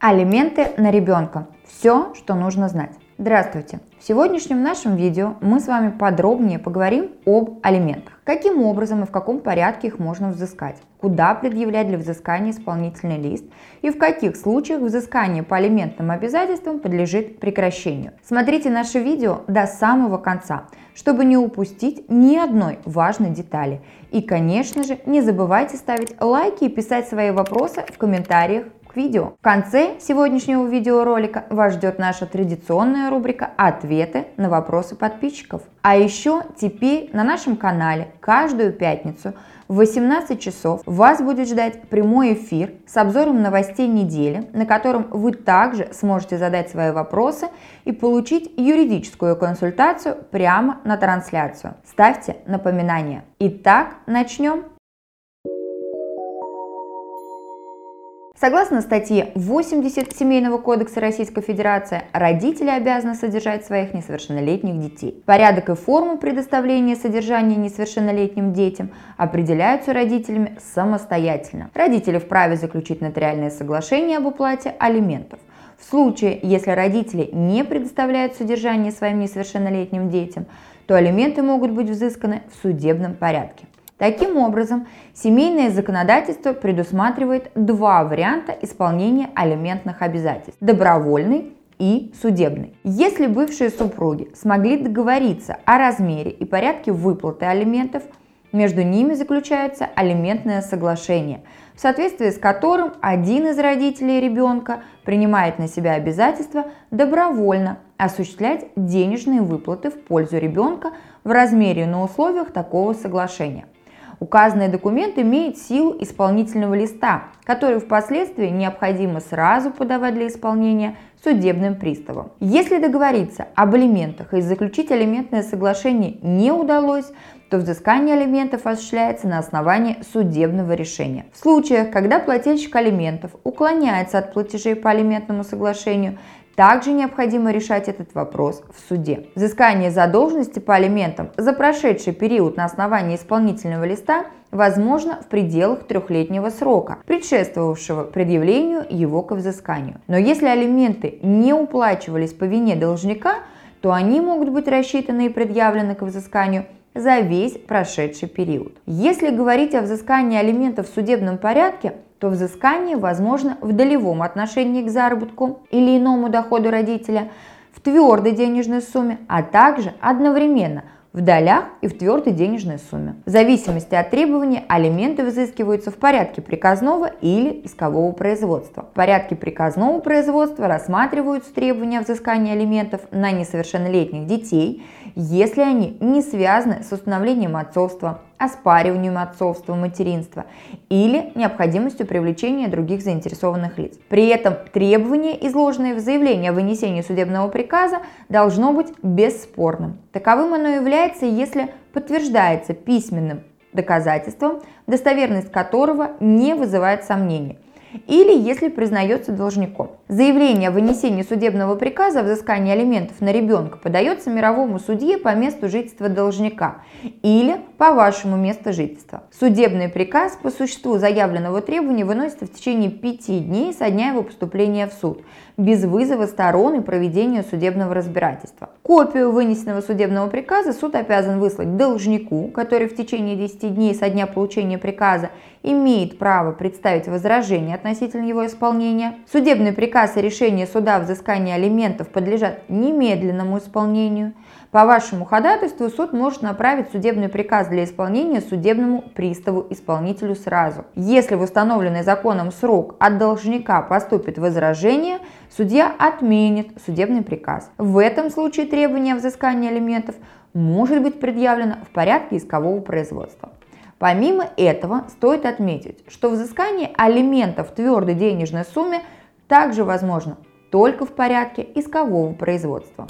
Алименты на ребенка. Все, что нужно знать. Здравствуйте! В сегодняшнем нашем видео мы с вами подробнее поговорим об алиментах. Каким образом и в каком порядке их можно взыскать, куда предъявлять для взыскания исполнительный лист и в каких случаях взыскание по алиментным обязательствам подлежит прекращению. Смотрите наше видео до самого конца, чтобы не упустить ни одной важной детали. И, конечно же, не забывайте ставить лайки и писать свои вопросы в комментариях видео. В конце сегодняшнего видеоролика вас ждет наша традиционная рубрика «Ответы на вопросы подписчиков». А еще теперь на нашем канале каждую пятницу в 18 часов вас будет ждать прямой эфир с обзором новостей недели, на котором вы также сможете задать свои вопросы и получить юридическую консультацию прямо на трансляцию. Ставьте напоминания. Итак, начнем. Согласно статье 80 Семейного кодекса Российской Федерации, родители обязаны содержать своих несовершеннолетних детей. Порядок и форму предоставления содержания несовершеннолетним детям определяются родителями самостоятельно. Родители вправе заключить нотариальное соглашение об уплате алиментов. В случае, если родители не предоставляют содержание своим несовершеннолетним детям, то алименты могут быть взысканы в судебном порядке. Таким образом, семейное законодательство предусматривает два варианта исполнения алиментных обязательств – добровольный и судебный. Если бывшие супруги смогли договориться о размере и порядке выплаты алиментов, между ними заключается алиментное соглашение, в соответствии с которым один из родителей ребенка принимает на себя обязательство добровольно осуществлять денежные выплаты в пользу ребенка в размере на условиях такого соглашения – Указанный документ имеет силу исполнительного листа, который впоследствии необходимо сразу подавать для исполнения судебным приставом. Если договориться об алиментах и заключить алиментное соглашение не удалось, то взыскание алиментов осуществляется на основании судебного решения. В случаях, когда плательщик алиментов уклоняется от платежей по алиментному соглашению, также необходимо решать этот вопрос в суде. Взыскание задолженности по алиментам за прошедший период на основании исполнительного листа возможно в пределах трехлетнего срока, предшествовавшего предъявлению его к взысканию. Но если алименты не уплачивались по вине должника, то они могут быть рассчитаны и предъявлены к взысканию за весь прошедший период. Если говорить о взыскании алиментов в судебном порядке, то взыскание возможно в долевом отношении к заработку или иному доходу родителя, в твердой денежной сумме, а также одновременно – в долях и в твердой денежной сумме. В зависимости от требований алименты взыскиваются в порядке приказного или искового производства. В порядке приказного производства рассматриваются требования взыскания алиментов на несовершеннолетних детей, если они не связаны с установлением отцовства, оспариванием отцовства, материнства или необходимостью привлечения других заинтересованных лиц. При этом требование, изложенное в заявлении о вынесении судебного приказа, должно быть бесспорным. Таковым оно является, если подтверждается письменным доказательством, достоверность которого не вызывает сомнений – или если признается должником. Заявление о вынесении судебного приказа о взыскании алиментов на ребенка подается мировому судье по месту жительства должника или по вашему месту жительства. Судебный приказ по существу заявленного требования выносится в течение пяти дней со дня его поступления в суд, без вызова сторон и проведения судебного разбирательства. Копию вынесенного судебного приказа суд обязан выслать должнику, который в течение 10 дней со дня получения приказа имеет право представить возражение относительно его исполнения. Судебный приказ и решение суда о взыскании алиментов подлежат немедленному исполнению. По вашему ходатайству суд может направить судебный приказ для исполнения судебному приставу-исполнителю сразу. Если в установленный законом срок от должника поступит возражение, судья отменит судебный приказ. В этом случае требование о взыскании алиментов может быть предъявлено в порядке искового производства. Помимо этого, стоит отметить, что взыскание алиментов в твердой денежной сумме также возможно только в порядке искового производства.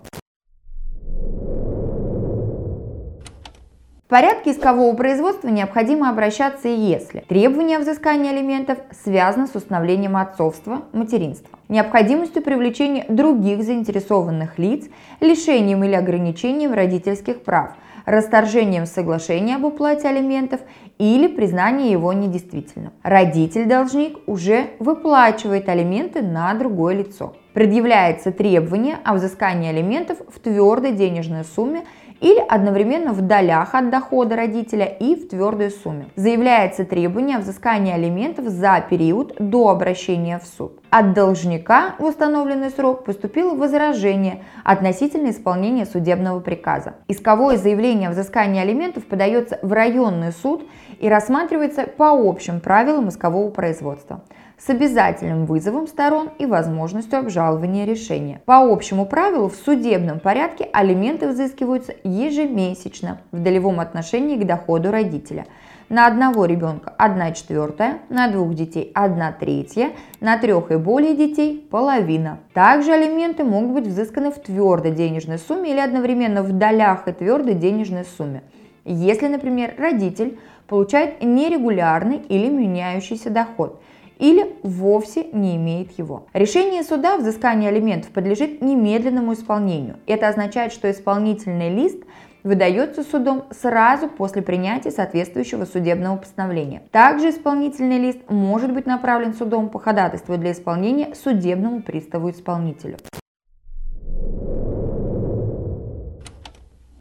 В порядке искового производства необходимо обращаться, если требование взыскания алиментов связано с установлением отцовства, материнства, необходимостью привлечения других заинтересованных лиц, лишением или ограничением родительских прав – расторжением соглашения об уплате алиментов или признание его недействительным. Родитель-должник уже выплачивает алименты на другое лицо. Предъявляется требование о взыскании алиментов в твердой денежной сумме или одновременно в долях от дохода родителя и в твердой сумме. Заявляется требование о взыскании алиментов за период до обращения в суд. От должника в установленный срок поступило возражение относительно исполнения судебного приказа. Исковое заявление о взыскании алиментов подается в районный суд и рассматривается по общим правилам искового производства с обязательным вызовом сторон и возможностью обжалования решения. По общему правилу в судебном порядке алименты взыскиваются ежемесячно в долевом отношении к доходу родителя. На одного ребенка 1 четвертая, на двух детей 1 третья, на трех и более детей половина. Также алименты могут быть взысканы в твердой денежной сумме или одновременно в долях и твердой денежной сумме. Если, например, родитель получает нерегулярный или меняющийся доход – или вовсе не имеет его. Решение суда о взыскании алиментов подлежит немедленному исполнению. Это означает, что исполнительный лист выдается судом сразу после принятия соответствующего судебного постановления. Также исполнительный лист может быть направлен судом по ходатайству для исполнения судебному приставу-исполнителю.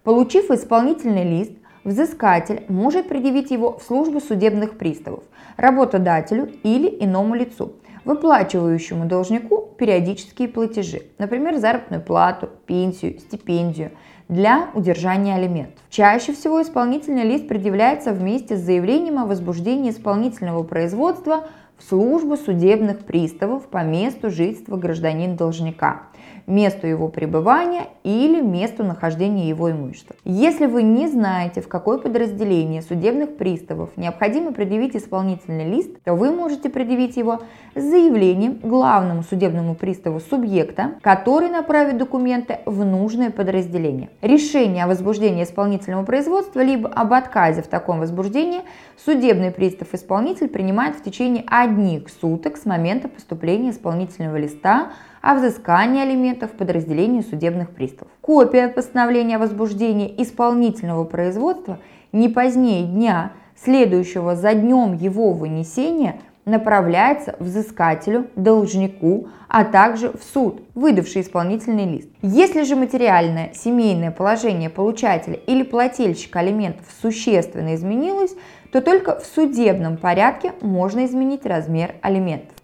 Получив исполнительный лист, Взыскатель может предъявить его в службу судебных приставов, работодателю или иному лицу, выплачивающему должнику периодические платежи, например, заработную плату, пенсию, стипендию, для удержания алиментов. Чаще всего исполнительный лист предъявляется вместе с заявлением о возбуждении исполнительного производства в службу судебных приставов по месту жительства гражданина должника месту его пребывания или месту нахождения его имущества. Если вы не знаете, в какое подразделение судебных приставов необходимо предъявить исполнительный лист, то вы можете предъявить его с заявлением главному судебному приставу субъекта, который направит документы в нужное подразделение. Решение о возбуждении исполнительного производства либо об отказе в таком возбуждении судебный пристав-исполнитель принимает в течение одних суток с момента поступления исполнительного листа о взыскании алиментов подразделению судебных приставов. Копия постановления о возбуждении исполнительного производства не позднее дня, следующего за днем его вынесения, направляется взыскателю, должнику, а также в суд, выдавший исполнительный лист. Если же материальное семейное положение получателя или плательщика алиментов существенно изменилось, то только в судебном порядке можно изменить размер алиментов.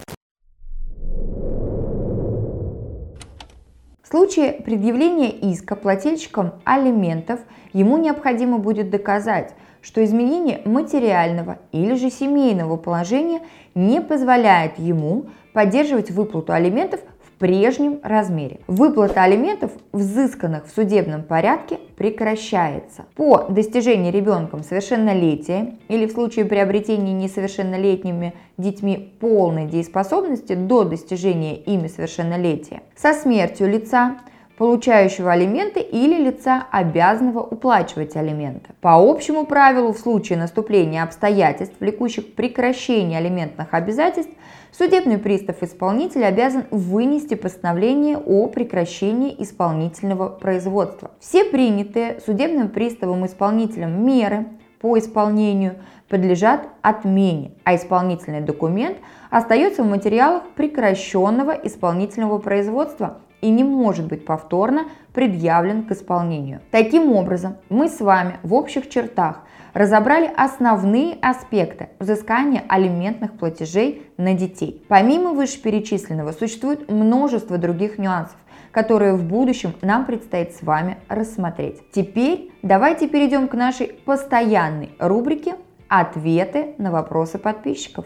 Случае предъявления иска плательщикам алиментов ему необходимо будет доказать, что изменение материального или же семейного положения не позволяет ему поддерживать выплату алиментов прежнем размере. Выплата алиментов, взысканных в судебном порядке, прекращается. По достижении ребенком совершеннолетия или в случае приобретения несовершеннолетними детьми полной дееспособности до достижения ими совершеннолетия. Со смертью лица получающего алименты или лица, обязанного уплачивать алименты. По общему правилу, в случае наступления обстоятельств, влекущих к прекращению алиментных обязательств, Судебный пристав-исполнитель обязан вынести постановление о прекращении исполнительного производства. Все принятые судебным приставом-исполнителем меры по исполнению подлежат отмене, а исполнительный документ остается в материалах прекращенного исполнительного производства и не может быть повторно предъявлен к исполнению. Таким образом, мы с вами в общих чертах разобрали основные аспекты взыскания алиментных платежей на детей. Помимо вышеперечисленного, существует множество других нюансов, которые в будущем нам предстоит с вами рассмотреть. Теперь давайте перейдем к нашей постоянной рубрике «Ответы на вопросы подписчиков».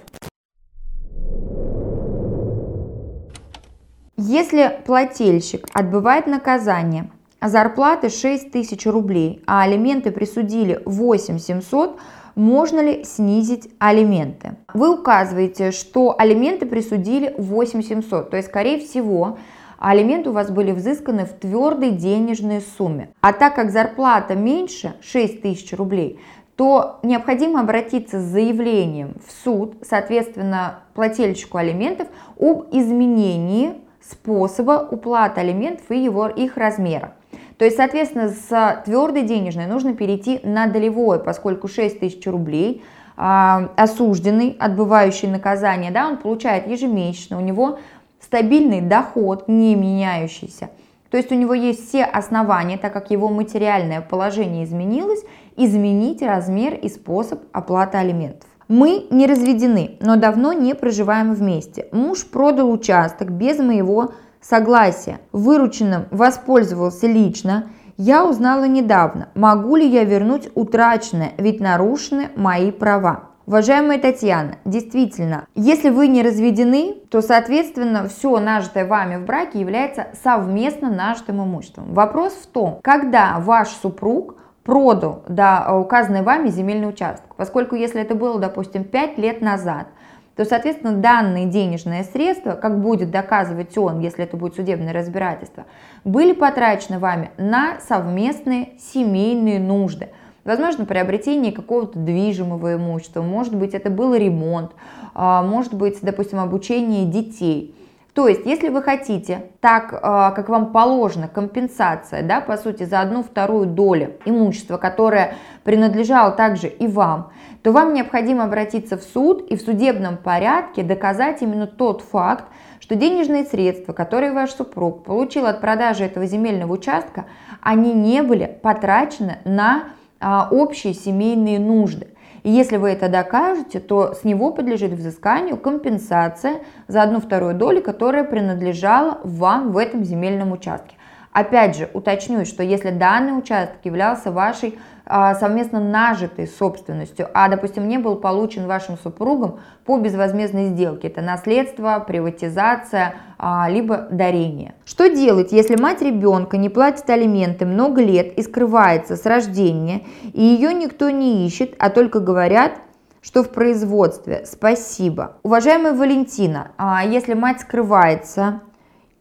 Если плательщик отбывает наказание, а зарплаты 6 тысяч рублей, а алименты присудили 8 700, можно ли снизить алименты? Вы указываете, что алименты присудили 8 700, то есть, скорее всего, алименты у вас были взысканы в твердой денежной сумме. А так как зарплата меньше 6 тысяч рублей, то необходимо обратиться с заявлением в суд, соответственно, плательщику алиментов об изменении способа уплаты алиментов и его, их размера. То есть, соответственно, с твердой денежной нужно перейти на долевое, поскольку 6 тысяч рублей а, осужденный, отбывающий наказание, да, он получает ежемесячно, у него стабильный доход, не меняющийся. То есть у него есть все основания, так как его материальное положение изменилось, изменить размер и способ оплаты алиментов. Мы не разведены, но давно не проживаем вместе. Муж продал участок без моего согласия. Вырученным воспользовался лично. Я узнала недавно, могу ли я вернуть утраченное, ведь нарушены мои права. Уважаемая Татьяна, действительно, если вы не разведены, то, соответственно, все нажитое вами в браке является совместно нажитым имуществом. Вопрос в том, когда ваш супруг продал да, указанный вами земельный участок, поскольку если это было, допустим, 5 лет назад, то, соответственно, данные денежные средства, как будет доказывать он, если это будет судебное разбирательство, были потрачены вами на совместные семейные нужды. Возможно, приобретение какого-то движимого имущества, может быть, это был ремонт, а, может быть, допустим, обучение детей. То есть, если вы хотите, так а, как вам положено, компенсация, да, по сути, за одну вторую долю имущества, которое принадлежало также и вам, то вам необходимо обратиться в суд и в судебном порядке доказать именно тот факт, что денежные средства, которые ваш супруг получил от продажи этого земельного участка, они не были потрачены на а, общие семейные нужды. И если вы это докажете, то с него подлежит взысканию компенсация за одну вторую долю, которая принадлежала вам в этом земельном участке. Опять же, уточню, что если данный участок являлся вашей а, совместно нажитой собственностью, а, допустим, не был получен вашим супругом по безвозмездной сделке, это наследство, приватизация, а, либо дарение. Что делать, если мать ребенка не платит алименты много лет и скрывается с рождения, и ее никто не ищет, а только говорят, что в производстве. Спасибо. Уважаемая Валентина, а, если мать скрывается,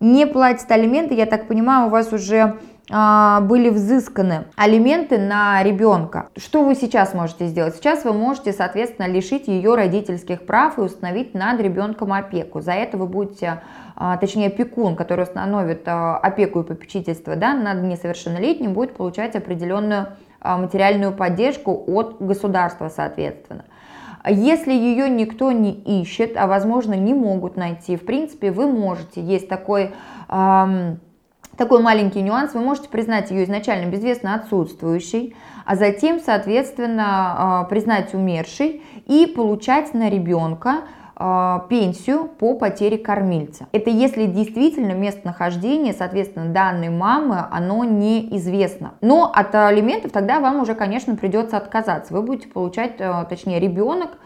не платит алименты, я так понимаю, у вас уже а, были взысканы алименты на ребенка. Что вы сейчас можете сделать? Сейчас вы можете, соответственно, лишить ее родительских прав и установить над ребенком опеку. За это вы будете, а, точнее, опекун, который установит а, опеку и попечительство да, над несовершеннолетним, будет получать определенную материальную поддержку от государства, соответственно. Если ее никто не ищет, а возможно не могут найти, в принципе, вы можете, есть такой, эм, такой маленький нюанс, вы можете признать ее изначально безвестно отсутствующей, а затем, соответственно, э, признать умершей и получать на ребенка а, пенсию по потере кормильца. Это если действительно местонахождение, соответственно, данной мамы, оно неизвестно. Но от алиментов тогда вам уже, конечно, придется отказаться. Вы будете получать, э, точнее, ребенок,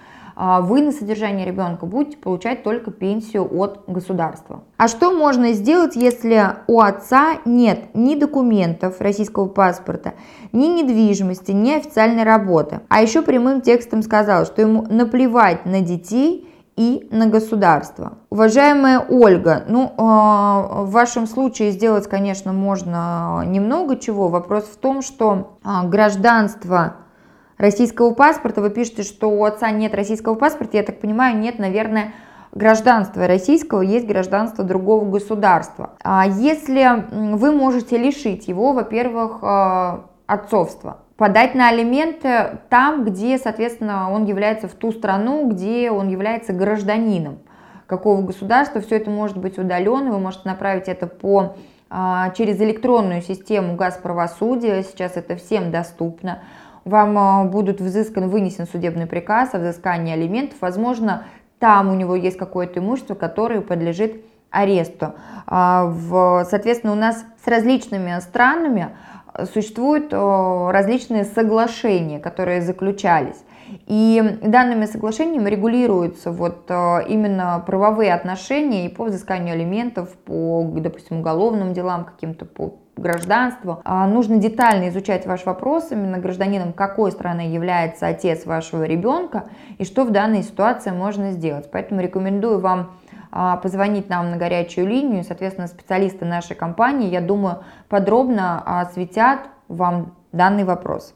а, вы на содержание ребенка будете получать только пенсию от государства. А что можно сделать, если у отца нет ни документов российского паспорта, ни недвижимости, ни официальной работы? А еще прямым текстом сказал, что ему наплевать на детей и на государство. Уважаемая Ольга, ну, а, в вашем случае сделать, конечно, можно немного чего. Вопрос в том, что а, гражданство российского паспорта, вы пишете, что у отца нет российского паспорта, я так понимаю, нет, наверное, гражданства российского, есть гражданство другого государства. А если вы можете лишить его, во-первых, отцовства, подать на алименты там, где, соответственно, он является в ту страну, где он является гражданином какого государства. Все это может быть удаленно, вы можете направить это по, а, через электронную систему газправосудия, сейчас это всем доступно. Вам а, будут взыскан, вынесен судебный приказ о взыскании алиментов. Возможно, там у него есть какое-то имущество, которое подлежит аресту. А, соответственно, у нас с различными странами существуют различные соглашения, которые заключались. И данными соглашениями регулируются вот именно правовые отношения и по взысканию алиментов, по, допустим, уголовным делам каким-то, по гражданству. А нужно детально изучать ваш вопрос именно гражданином какой страны является отец вашего ребенка и что в данной ситуации можно сделать. Поэтому рекомендую вам позвонить нам на горячую линию. Соответственно, специалисты нашей компании, я думаю, подробно осветят вам данный вопрос.